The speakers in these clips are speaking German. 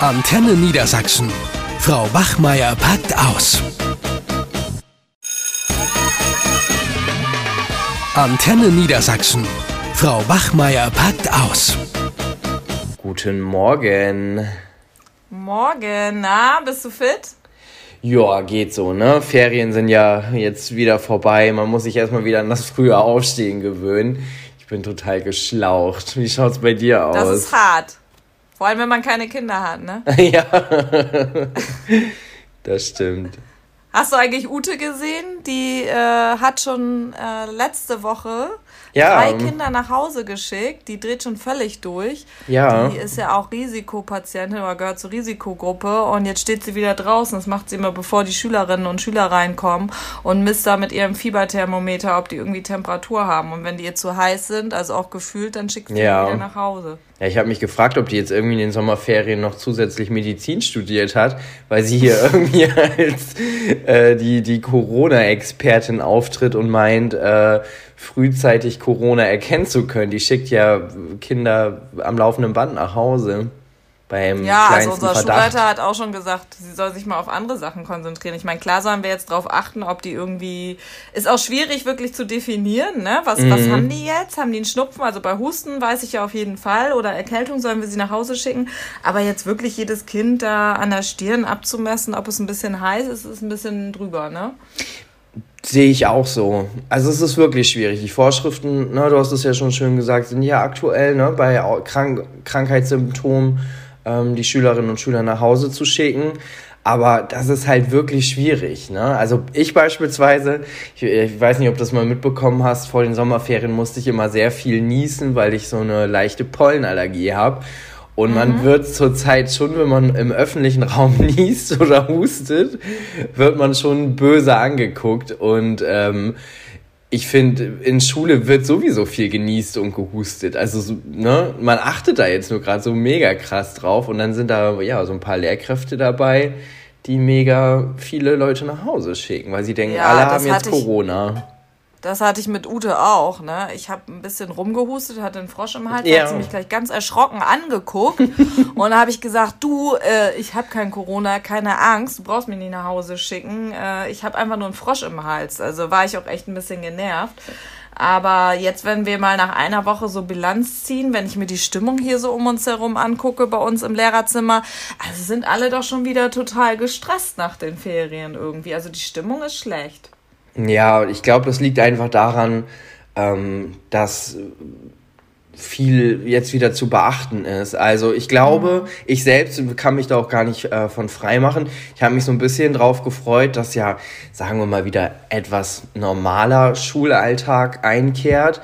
Antenne Niedersachsen. Frau Wachmeier packt aus. Antenne Niedersachsen. Frau Wachmeier packt aus. Guten Morgen. Morgen, na, bist du fit? Ja, geht so, ne? Ferien sind ja jetzt wieder vorbei. Man muss sich erstmal wieder an das frühe Aufstehen gewöhnen. Ich bin total geschlaucht. Wie schaut's bei dir aus? Das ist hart. Vor allem, wenn man keine Kinder hat, ne? ja. das stimmt. Hast du eigentlich Ute gesehen? Die äh, hat schon äh, letzte Woche Ja. drei Kinder nach Hause geschickt. Die dreht schon völlig durch. Ja. Die ist ja auch Risikopatientin oder gehört zur Risikogruppe. Und jetzt steht sie wieder draußen. Das macht sie immer, bevor die Schülerinnen und Schüler reinkommen. Und misst da mit ihrem Fieberthermometer, ob die irgendwie Temperatur haben. Und wenn die ihr zu heiß sind, also auch gefühlt, dann schickt sie Ja. die wieder nach Hause. Ja, ich habe mich gefragt, ob die jetzt irgendwie in den Sommerferien noch zusätzlich Medizin studiert hat, weil sie hier irgendwie als äh, die, die Corona-Expertin auftritt und meint, äh, frühzeitig Corona erkennen zu können. Die schickt ja Kinder am laufenden Band nach Hause beim Ja, also unser Verdacht. Schulleiter hat auch schon gesagt, sie soll sich mal auf andere Sachen konzentrieren. Ich meine, klar sollen wir jetzt drauf achten, ob die irgendwie. Ist auch schwierig wirklich zu definieren, ne? Was, was Mhm. haben die jetzt? Haben die einen Schnupfen? Also bei Husten weiß ich ja auf jeden Fall. Oder Erkältung sollen wir sie nach Hause schicken. Aber jetzt wirklich jedes Kind da an der Stirn abzumessen, ob es ein bisschen heiß ist, ist ein bisschen drüber, ne? Sehe ich auch so. Also es ist wirklich schwierig. Die Vorschriften, ne, du hast es ja schon schön gesagt, sind ja aktuell ne, bei Krank Krankheitssymptomen die Schülerinnen und Schüler nach Hause zu schicken. Aber das ist halt wirklich schwierig. Ne? Also ich beispielsweise, ich, ich weiß nicht, ob du das mal mitbekommen hast, vor den Sommerferien musste ich immer sehr viel niesen, weil ich so eine leichte Pollenallergie habe. Und man wird zurzeit schon, wenn man im öffentlichen Raum niest oder hustet, wird man schon böse angeguckt. Und ähm, ich finde, in Schule wird sowieso viel genießt und gehustet. Also, so, ne, man achtet da jetzt nur gerade so mega krass drauf. Und dann sind da ja so ein paar Lehrkräfte dabei, die mega viele Leute nach Hause schicken, weil sie denken, Ja, alle haben jetzt Corona. Das hatte ich mit Ute auch, ne? Ich habe ein bisschen rumgehustet, hatte einen Frosch im Hals, Ja. hat sie mich gleich ganz erschrocken angeguckt. und da habe ich gesagt, du, äh, ich habe kein Corona, keine Angst, du brauchst mich nicht nach Hause schicken. Äh, ich habe einfach nur einen Frosch im Hals. Also war ich auch echt ein bisschen genervt. Aber jetzt, wenn wir mal nach einer Woche so Bilanz ziehen, wenn ich mir die Stimmung hier so um uns herum angucke bei uns im Lehrerzimmer, also sind alle doch schon wieder total gestresst nach den Ferien irgendwie. Also die Stimmung ist schlecht. Ja, ich glaube, das liegt einfach daran, ähm, dass viel jetzt wieder zu beachten ist. Also ich glaube, ich selbst kann mich da auch gar nicht äh, von frei machen. Ich habe mich so ein bisschen drauf gefreut, dass ja, sagen wir mal, wieder etwas normaler Schulalltag einkehrt.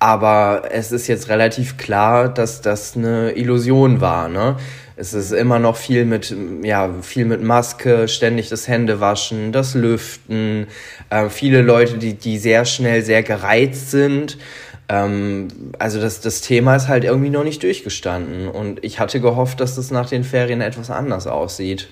Aber es ist jetzt relativ klar, dass das eine Illusion war. Ne? Es ist immer noch viel mit, ja, viel mit Maske, ständig das Händewaschen, das Lüften, äh, viele Leute, die, die sehr schnell sehr gereizt sind. Ähm, also das, das Thema ist halt irgendwie noch nicht durchgestanden. Und ich hatte gehofft, dass das nach den Ferien etwas anders aussieht.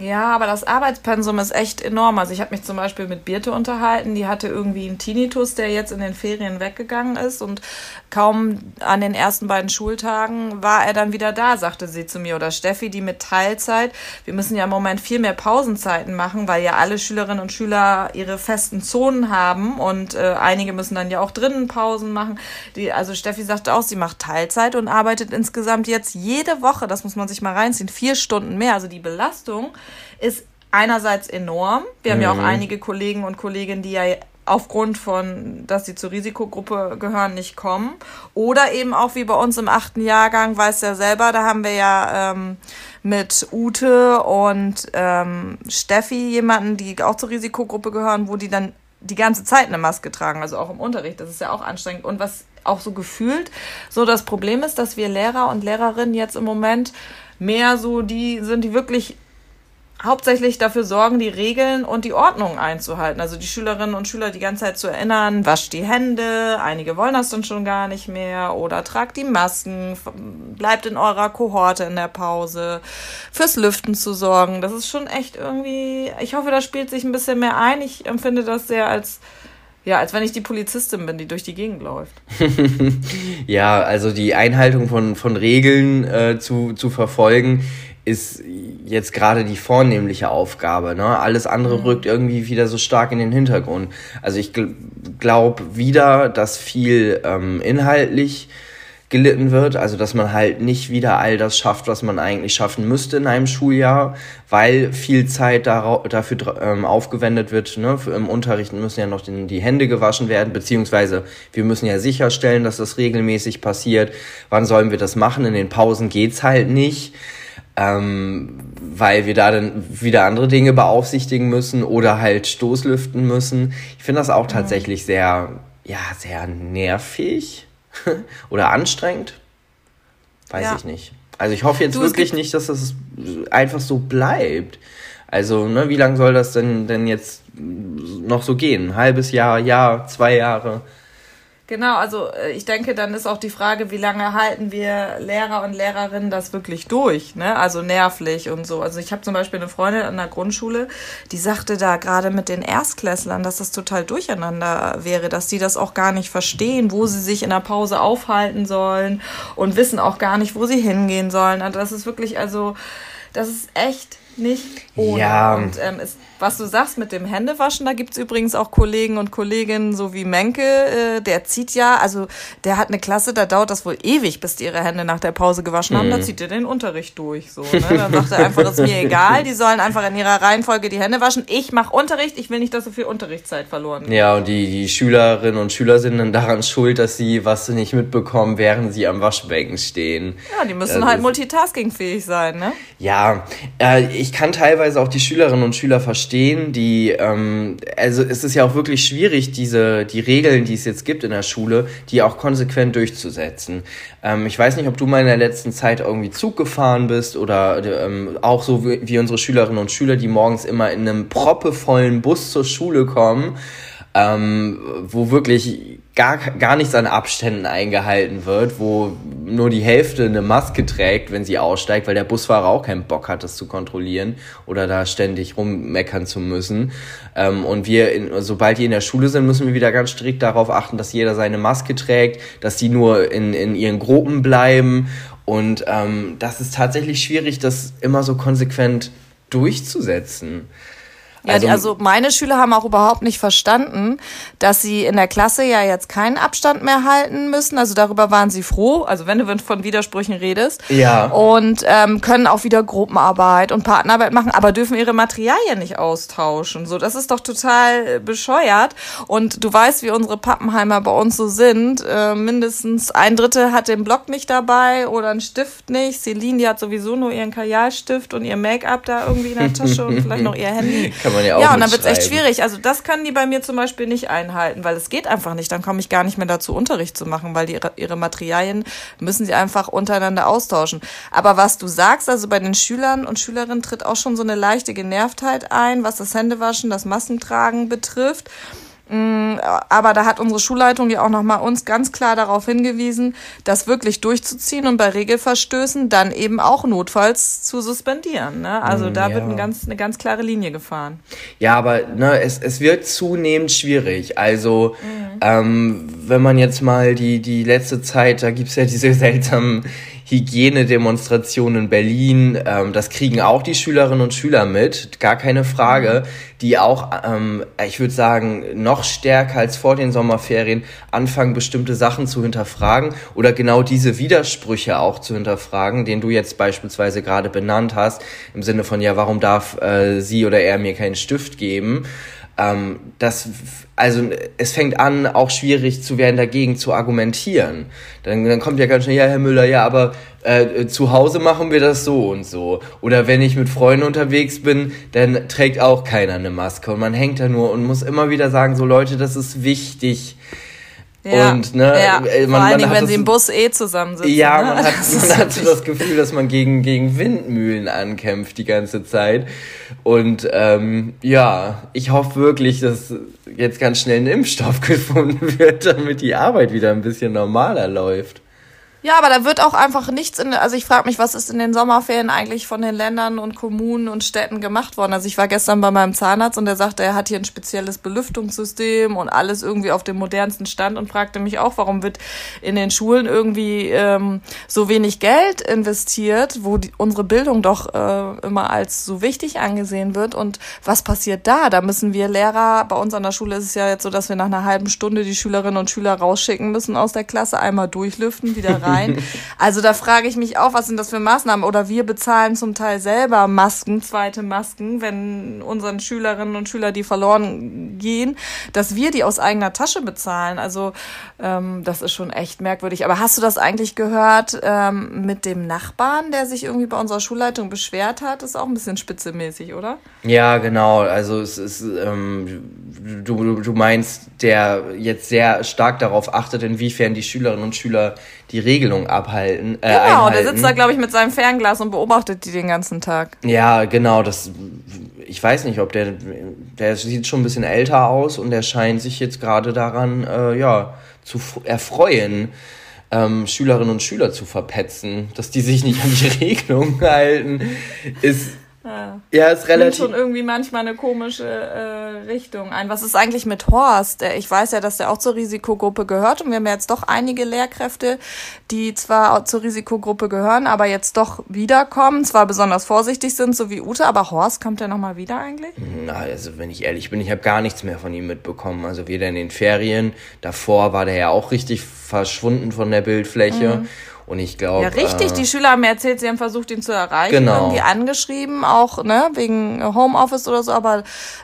Ja, aber das Arbeitspensum ist echt enorm. Also ich habe mich zum Beispiel mit Birte unterhalten, die hatte irgendwie einen Tinnitus, der jetzt in den Ferien weggegangen ist und kaum an den ersten beiden Schultagen war er dann wieder da, sagte sie zu mir. Oder Steffi, die mit Teilzeit. Wir müssen ja im Moment viel mehr Pausenzeiten machen, weil ja alle Schülerinnen und Schüler ihre festen Zonen haben und äh, einige müssen dann ja auch drinnen Pausen machen. Die, also Steffi sagte auch, sie macht Teilzeit und arbeitet insgesamt jetzt jede Woche, das muss man sich mal reinziehen, vier Stunden mehr. Also die Belastung ist einerseits enorm. Wir haben ja auch einige Kollegen und Kolleginnen, die ja aufgrund von, dass sie zur Risikogruppe gehören, nicht kommen. Oder eben auch wie bei uns im achten Jahrgang, weiß ja selber, da haben wir ja ähm, mit Ute und ähm, Steffi jemanden, die auch zur Risikogruppe gehören, wo die dann die ganze Zeit eine Maske tragen, also auch im Unterricht. Das ist ja auch anstrengend. Und was auch so gefühlt so das Problem ist, dass wir Lehrer und Lehrerinnen jetzt im Moment mehr so die sind, die wirklich hauptsächlich dafür sorgen, die Regeln und die Ordnung einzuhalten. Also die Schülerinnen und Schüler die ganze Zeit zu erinnern, wascht die Hände, einige wollen das dann schon gar nicht mehr oder tragt die Masken, bleibt in eurer Kohorte in der Pause, fürs Lüften zu sorgen. Das ist schon echt irgendwie, ich hoffe, das spielt sich ein bisschen mehr ein. Ich empfinde das sehr als, ja, als wenn ich die Polizistin bin, die durch die Gegend läuft. Ja, also die Einhaltung von, von Regeln äh, zu, zu verfolgen, ist jetzt gerade die vornehmliche Aufgabe. Ne? Alles andere mhm. rückt irgendwie wieder so stark in den Hintergrund. Also ich gl glaube wieder, dass viel ähm, inhaltlich gelitten wird, also dass man halt nicht wieder all das schafft, was man eigentlich schaffen müsste in einem Schuljahr, weil viel Zeit dafür ähm, aufgewendet wird. Ne? Im Unterricht müssen ja noch den, die Hände gewaschen werden, beziehungsweise wir müssen ja sicherstellen, dass das regelmäßig passiert. Wann sollen wir das machen? In den Pausen geht's halt nicht. Ähm, weil wir da dann wieder andere Dinge beaufsichtigen müssen oder halt Stoßlüften müssen. Ich finde das auch mhm. tatsächlich sehr, ja, sehr nervig oder anstrengend? Weiß ja. ich nicht. Also ich hoffe jetzt du, wirklich nicht, dass das einfach so bleibt. Also, ne, wie lange soll das denn, denn jetzt noch so gehen? Ein halbes Jahr, Jahr, zwei Jahre? Genau, also äh, ich denke, dann ist auch die Frage, wie lange halten wir Lehrer und Lehrerinnen das wirklich durch, ne? Also nervlich und so. Also ich habe zum Beispiel eine Freundin an der Grundschule, die sagte da gerade mit den Erstklässlern, dass das total durcheinander wäre, dass die das auch gar nicht verstehen, wo sie sich in der Pause aufhalten sollen und wissen auch gar nicht, wo sie hingehen sollen. Also das ist wirklich, also das ist echt nicht ohne. Ja. Und ähm, es was du sagst mit dem Händewaschen, da gibt's übrigens auch Kollegen und Kolleginnen, so wie Menke, äh, der zieht ja, also der hat eine Klasse, da dauert das wohl ewig, bis die ihre Hände nach der Pause gewaschen haben, mhm. da zieht er den Unterricht durch. So, ne? Dann sagt er einfach, das ist mir egal, die sollen einfach in ihrer Reihenfolge die Hände waschen. Ich mache Unterricht, ich will nicht, dass so viel Unterrichtszeit verloren geht. Ja, und die, die Schülerinnen und Schüler sind dann daran schuld, dass sie was nicht mitbekommen, während sie am Waschbecken stehen. Ja, die müssen das halt multitaskingfähig sein, ne? Ja, äh, ich kann teilweise auch die Schülerinnen und Schüler verstehen, verstehen, die, ähm, also es ist ja auch wirklich schwierig, diese, die Regeln, die es jetzt gibt in der Schule, die auch konsequent durchzusetzen. Ähm, ich weiß nicht, ob du mal in der letzten Zeit irgendwie Zug gefahren bist oder ähm, auch so wie, wie unsere Schülerinnen und Schüler, die morgens immer in einem proppevollen Bus zur Schule kommen ähm, wo wirklich gar, gar nichts an Abständen eingehalten wird, wo nur die Hälfte eine Maske trägt, wenn sie aussteigt, weil der Busfahrer auch keinen Bock hat, das zu kontrollieren oder da ständig rummeckern zu müssen. Ähm, und wir, in, sobald die in der Schule sind, müssen wir wieder ganz strikt darauf achten, dass jeder seine Maske trägt, dass die nur in, in ihren Gruppen bleiben. Und ähm, das ist tatsächlich schwierig, das immer so konsequent durchzusetzen. Ja, also, die, also meine Schüler haben auch überhaupt nicht verstanden, dass sie in der Klasse ja jetzt keinen Abstand mehr halten müssen. Also darüber waren sie froh, also wenn du von Widersprüchen redest. Ja. Und ähm, können auch wieder Gruppenarbeit und Partnerarbeit machen, aber dürfen ihre Materialien nicht austauschen. So, das ist doch total bescheuert. Und du weißt, wie unsere Pappenheimer bei uns so sind. Äh, mindestens ein Drittel hat den Block nicht dabei oder einen Stift nicht. Celine, die hat sowieso nur ihren Kajalstift und ihr Make-up da irgendwie in der Tasche und vielleicht noch ihr Handy. Kann man ja auch Ja, und dann wird es echt schwierig. Also das können die bei mir zum Beispiel nicht einhalten, weil es geht einfach nicht. Dann komme ich gar nicht mehr dazu, Unterricht zu machen, weil die, ihre, ihre Materialien müssen sie einfach untereinander austauschen. Aber was du sagst, also bei den Schülern und Schülerinnen tritt auch schon so eine leichte Genervtheit ein, was das Händewaschen, das Massentragen betrifft. Mm, aber da hat unsere Schulleitung ja auch nochmal uns ganz klar darauf hingewiesen, das wirklich durchzuziehen und bei Regelverstößen dann eben auch notfalls zu suspendieren. Ne? Also mm, da ja. wird eine ganz, eine ganz klare Linie gefahren. Ja, aber ne, es, es wird zunehmend schwierig. Also mhm. ähm, wenn man jetzt mal die, die letzte Zeit, da gibt's ja diese seltsamen Hygienedemonstration in Berlin. Ähm, das kriegen auch die Schülerinnen und Schüler mit, gar keine Frage, die auch, ähm, ich würde sagen, noch stärker als vor den Sommerferien anfangen, bestimmte Sachen zu hinterfragen oder genau diese Widersprüche auch zu hinterfragen, den du jetzt beispielsweise gerade benannt hast, im Sinne von, ja, warum darf äh, sie oder er mir keinen Stift geben? Ähm, das, also es fängt an, auch schwierig zu werden, dagegen zu argumentieren. Dann, dann kommt ja ganz schnell, ja, Herr Müller, ja, aber äh, zu Hause machen wir das so und so. Oder wenn ich mit Freunden unterwegs bin, dann trägt auch keiner eine Maske. Und man hängt da nur und muss immer wieder sagen, so Leute, das ist wichtig ja, und ne, ja. Äh, man, Vor allen Dingen, wenn sie im Bus eh zusammensitzen. Ja, ne? man hat, man hat so das Gefühl, dass man gegen, gegen Windmühlen ankämpft die ganze Zeit. Und ähm, ja, ich hoffe wirklich, dass jetzt ganz schnell ein Impfstoff gefunden wird, damit die Arbeit wieder ein bisschen normaler läuft. Ja, aber da wird auch einfach nichts in, also ich frage mich, was ist in den Sommerferien eigentlich von den Ländern und Kommunen und Städten gemacht worden? Also ich war gestern bei meinem Zahnarzt und der sagte, er hat hier ein spezielles Belüftungssystem und alles irgendwie auf dem modernsten Stand und fragte mich auch, warum wird in den Schulen irgendwie ähm, so wenig Geld investiert, wo die, unsere Bildung doch äh, immer als so wichtig angesehen wird und was passiert da? Da müssen wir Lehrer, bei uns an der Schule ist es ja jetzt so, dass wir nach einer halben Stunde die Schülerinnen und Schüler rausschicken müssen aus der Klasse, einmal durchlüften, wieder rein rein. Also da frage ich mich auch, was sind das für Maßnahmen? Oder wir bezahlen zum Teil selber Masken, zweite Masken, wenn unseren Schülerinnen und Schülern die verloren gehen, dass wir die aus eigener Tasche bezahlen. Also ähm, das ist schon echt merkwürdig. Aber hast du das eigentlich gehört ähm, mit dem Nachbarn, der sich irgendwie bei unserer Schulleitung beschwert hat? Das ist auch ein bisschen spitzemäßig, oder? Ja, genau. Also es ist, ähm, du, du meinst, der jetzt sehr stark darauf achtet, inwiefern die Schülerinnen und Schüler die Regelung abhalten. Äh, genau, einhalten. der sitzt da, glaube ich, mit seinem Fernglas und beobachtet die den ganzen Tag. Ja, genau. Das, ich weiß nicht, ob der, der sieht schon ein bisschen älter aus und der scheint sich jetzt gerade daran, äh, ja, zu erfreuen. Ähm, Schülerinnen und Schüler zu verpetzen, dass die sich nicht an die Regelung halten, ist ja, ja ist relativ. Nimmt schon irgendwie manchmal eine komische äh, Richtung ein. Was ist eigentlich mit Horst? Ich weiß ja, dass der auch zur Risikogruppe gehört und wir haben ja jetzt doch einige Lehrkräfte, die zwar auch zur Risikogruppe gehören, aber jetzt doch wiederkommen, zwar besonders vorsichtig sind, so wie Ute, aber Horst kommt der nochmal wieder eigentlich? Na, also wenn ich ehrlich bin, ich habe gar nichts mehr von ihm mitbekommen. Also weder in den Ferien, davor war der ja auch richtig verschwunden von der Bildfläche. Mhm. Und ich glaube. Ja, richtig. Äh, die Schüler haben mir erzählt, sie haben versucht, ihn zu erreichen. Genau. Irgendwie angeschrieben, auch, ne, wegen Homeoffice oder so, aber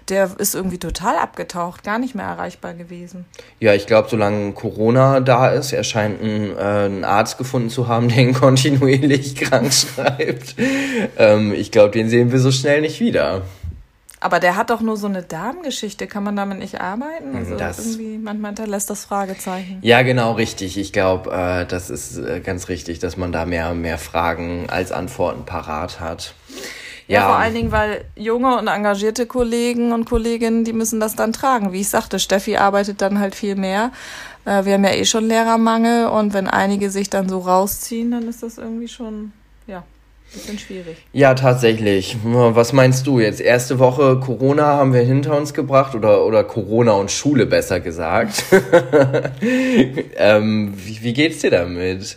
der ist irgendwie total abgetaucht, gar nicht mehr erreichbar gewesen. Ja, ich glaube, solange Corona da ist, er scheint einen, äh, einen Arzt gefunden zu haben, der ihn kontinuierlich krank schreibt. ähm, ich glaube, den sehen wir so schnell nicht wieder. Aber der hat doch nur so eine Darmgeschichte. Kann man damit nicht arbeiten? Also das, irgendwie, manchmal hinterlässt das Fragezeichen. Ja, genau, richtig. Ich glaube, äh, das ist äh, ganz richtig, dass man da mehr, mehr Fragen als Antworten parat hat. Ja, ja, vor allen Dingen, weil junge und engagierte Kollegen und Kolleginnen, die müssen das dann tragen. Wie ich sagte, Steffi arbeitet dann halt viel mehr. Äh, wir haben ja eh schon Lehrermangel und wenn einige sich dann so rausziehen, dann ist das irgendwie schon, ja. Bisschen schwierig. Ja, tatsächlich. Was meinst du jetzt? Erste Woche Corona haben wir hinter uns gebracht oder, oder Corona und Schule besser gesagt. ähm, wie, wie geht's dir damit?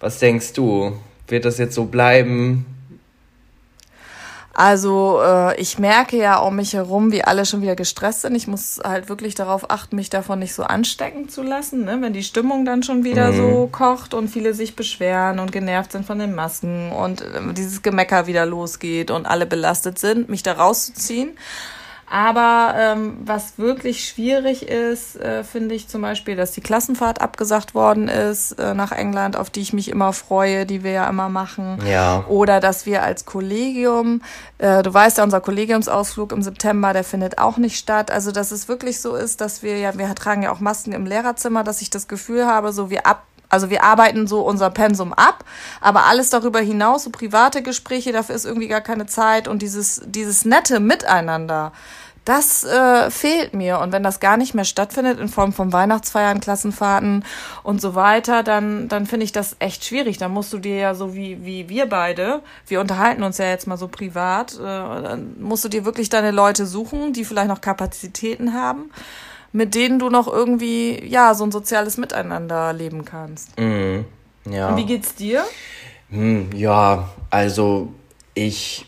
Was denkst du? Wird das jetzt so bleiben? Also äh, ich merke ja um mich herum, wie alle schon wieder gestresst sind. Ich muss halt wirklich darauf achten, mich davon nicht so anstecken zu lassen, ne? wenn die Stimmung dann schon wieder mhm. so kocht und viele sich beschweren und genervt sind von den Masken und äh, dieses Gemecker wieder losgeht und alle belastet sind, mich da rauszuziehen. Aber ähm, was wirklich schwierig ist, äh, finde ich zum Beispiel, dass die Klassenfahrt abgesagt worden ist äh, nach England, auf die ich mich immer freue, die wir ja immer machen. Ja. Oder dass wir als Kollegium, äh, du weißt ja, unser Kollegiumsausflug im September, der findet auch nicht statt. Also dass es wirklich so ist, dass wir ja, wir tragen ja auch Masken im Lehrerzimmer, dass ich das Gefühl habe, so wir ab also wir arbeiten so unser Pensum ab, aber alles darüber hinaus, so private Gespräche, dafür ist irgendwie gar keine Zeit und dieses, dieses nette Miteinander, das äh, fehlt mir. Und wenn das gar nicht mehr stattfindet in Form von Weihnachtsfeiern, Klassenfahrten und so weiter, dann, dann finde ich das echt schwierig. Dann musst du dir ja so wie, wie wir beide, wir unterhalten uns ja jetzt mal so privat, äh, dann musst du dir wirklich deine Leute suchen, die vielleicht noch Kapazitäten haben mit denen du noch irgendwie, ja, so ein soziales Miteinander leben kannst. Mhm, ja. Und wie geht's dir? Hm, ja, also ich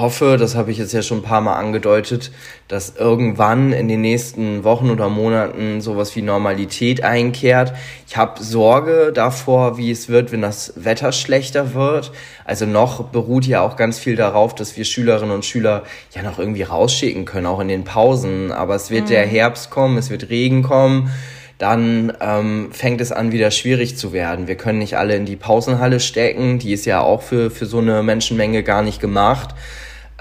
hoffe, das habe ich jetzt ja schon ein paar Mal angedeutet, dass irgendwann in den nächsten Wochen oder Monaten sowas wie Normalität einkehrt. Ich habe Sorge davor, wie es wird, wenn das Wetter schlechter wird. Also noch beruht ja auch ganz viel darauf, dass wir Schülerinnen und Schüler ja noch irgendwie rausschicken können, auch in den Pausen. Aber es wird mhm. der Herbst kommen, es wird Regen kommen dann ähm, fängt es an, wieder schwierig zu werden. Wir können nicht alle in die Pausenhalle stecken, die ist ja auch für, für so eine Menschenmenge gar nicht gemacht.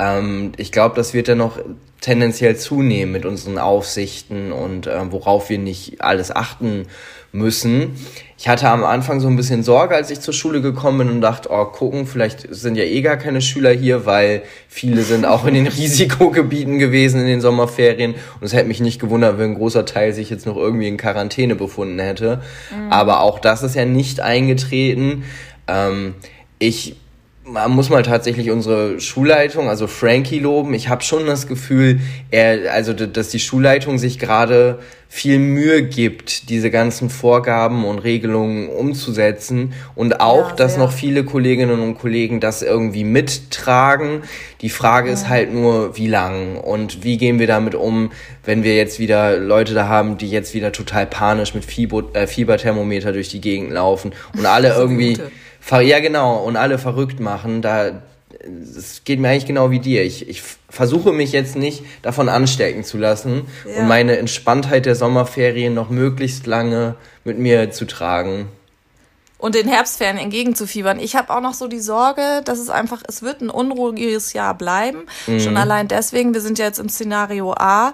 Ähm, ich glaube, das wird dann noch tendenziell zunehmen mit unseren Aufsichten und äh, worauf wir nicht alles achten müssen. Ich hatte am Anfang so ein bisschen Sorge, als ich zur Schule gekommen bin und dachte, oh, gucken, vielleicht sind ja eh gar keine Schüler hier, weil viele sind auch in den Risikogebieten gewesen in den Sommerferien. Und es hätte mich nicht gewundert, wenn ein großer Teil sich jetzt noch irgendwie in Quarantäne befunden hätte. Mhm. Aber auch das ist ja nicht eingetreten. Ähm, ich man muss mal tatsächlich unsere Schulleitung, also Frankie loben. Ich habe schon das Gefühl, er, also dass die Schulleitung sich gerade viel Mühe gibt, diese ganzen Vorgaben und Regelungen umzusetzen und auch, ja, dass noch viele Kolleginnen und Kollegen das irgendwie mittragen. Die Frage ja. ist halt nur, wie lang und wie gehen wir damit um, wenn wir jetzt wieder Leute da haben, die jetzt wieder total panisch mit Fieber, äh, Fieberthermometer durch die Gegend laufen und alle irgendwie gute ja, genau, und alle verrückt machen, da, es geht mir eigentlich genau wie dir. Ich, ich versuche mich jetzt nicht davon anstecken zu lassen ja. und meine Entspanntheit der Sommerferien noch möglichst lange mit mir zu tragen und den Herbstferien entgegenzufiebern. Ich habe auch noch so die Sorge, dass es einfach, es wird ein unruhiges Jahr bleiben. Mhm. Schon allein deswegen, wir sind ja jetzt im Szenario A.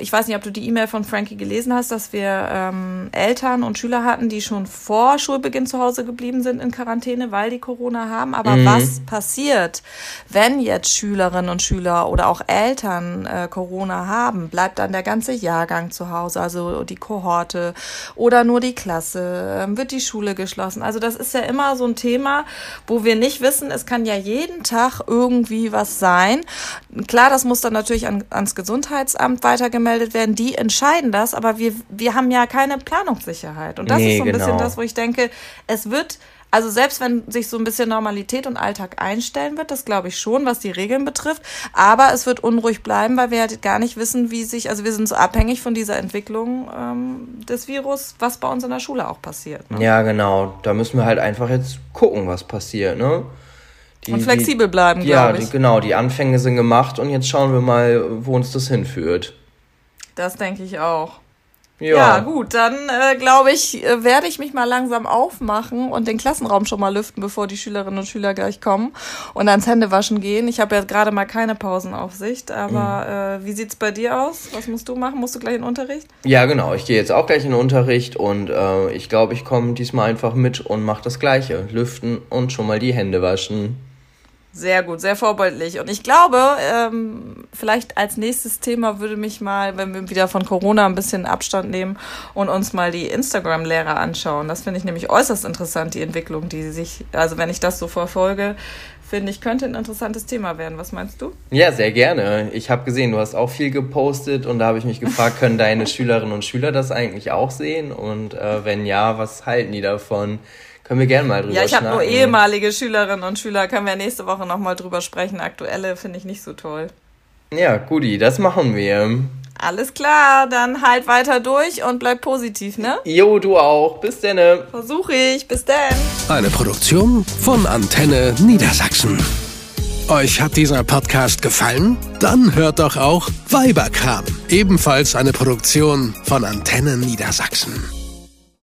Ich weiß nicht, ob du die E-Mail von Frankie gelesen hast, dass wir ähm, Eltern und Schüler hatten, die schon vor Schulbeginn zu Hause geblieben sind in Quarantäne, weil die Corona haben. Aber mhm. was passiert, wenn jetzt Schülerinnen und Schüler oder auch Eltern äh, Corona haben? Bleibt dann der ganze Jahrgang zu Hause, also die Kohorte oder nur die Klasse? Ähm, wird die Schule geschlossen. Also das ist ja immer so ein Thema, wo wir nicht wissen, es kann ja jeden Tag irgendwie was sein. Klar, das muss dann natürlich an, ans Gesundheitsamt weitergemeldet werden. Die entscheiden das, aber wir, wir haben ja keine Planungssicherheit. Und das nee, ist so ein genau. bisschen das, wo ich denke, es wird also selbst wenn sich so ein bisschen Normalität und Alltag einstellen wird, das glaube ich schon, was die Regeln betrifft. Aber es wird unruhig bleiben, weil wir halt gar nicht wissen, wie sich, also wir sind so abhängig von dieser Entwicklung ähm, des Virus, was bei uns in der Schule auch passiert. Ne? Ja, genau. Da müssen wir halt einfach jetzt gucken, was passiert, ne? Die, und flexibel bleiben, glaube ich. Ja, die, genau. Die Anfänge sind gemacht und jetzt schauen wir mal, wo uns das hinführt. Das denke ich auch. Ja. ja, gut, dann äh, glaube ich, äh, werde ich mich mal langsam aufmachen und den Klassenraum schon mal lüften, bevor die Schülerinnen und Schüler gleich kommen und ans Händewaschen gehen. Ich habe ja gerade mal keine Pausenaufsicht, aber mhm. äh, wie sieht's bei dir aus? Was musst du machen? Musst du gleich in den Unterricht? Ja, genau. Ich gehe jetzt auch gleich in den Unterricht und äh, ich glaube, ich komme diesmal einfach mit und mache das Gleiche. Lüften und schon mal die Hände waschen. Sehr gut, sehr vorbildlich. Und ich glaube, ähm, vielleicht als nächstes Thema würde mich mal, wenn wir wieder von Corona ein bisschen Abstand nehmen und uns mal die Instagram-Lehrer anschauen. Das finde ich nämlich äußerst interessant, die Entwicklung, die sich, also wenn ich das so verfolge, finde ich, könnte ein interessantes Thema werden. Was meinst du? Ja, sehr gerne. Ich habe gesehen, du hast auch viel gepostet und da habe ich mich gefragt, können deine Schülerinnen und Schüler das eigentlich auch sehen? Und äh, wenn ja, was halten die davon? Können wir gerne mal drüber sprechen. Ja, ich habe nur ehemalige Schülerinnen und Schüler, können wir nächste Woche nochmal drüber sprechen. Aktuelle finde ich nicht so toll. Ja, guti, das machen wir. Alles klar, dann halt weiter durch und bleib positiv, ne? Jo, du auch. Bis denne. Versuche ich. Bis denn. Eine Produktion von Antenne Niedersachsen. Euch hat dieser Podcast gefallen? Dann hört doch auch Weiberkram, ebenfalls eine Produktion von Antenne Niedersachsen.